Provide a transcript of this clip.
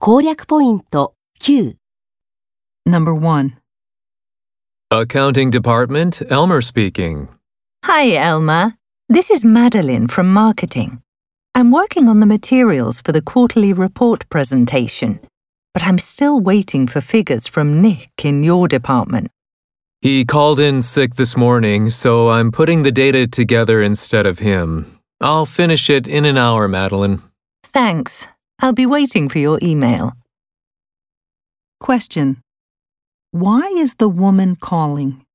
攻略ポイント9 Number 1. Accounting Department, Elmer speaking. Hi, Elma. This is Madeline from marketing. I'm working on the materials for the quarterly report presentation, but I'm still waiting for figures from Nick in your department. He called in sick this morning, so I'm putting the data together instead of him. I'll finish it in an hour, Madeline. Thanks. I'll be waiting for your email. Question. Why is the woman calling?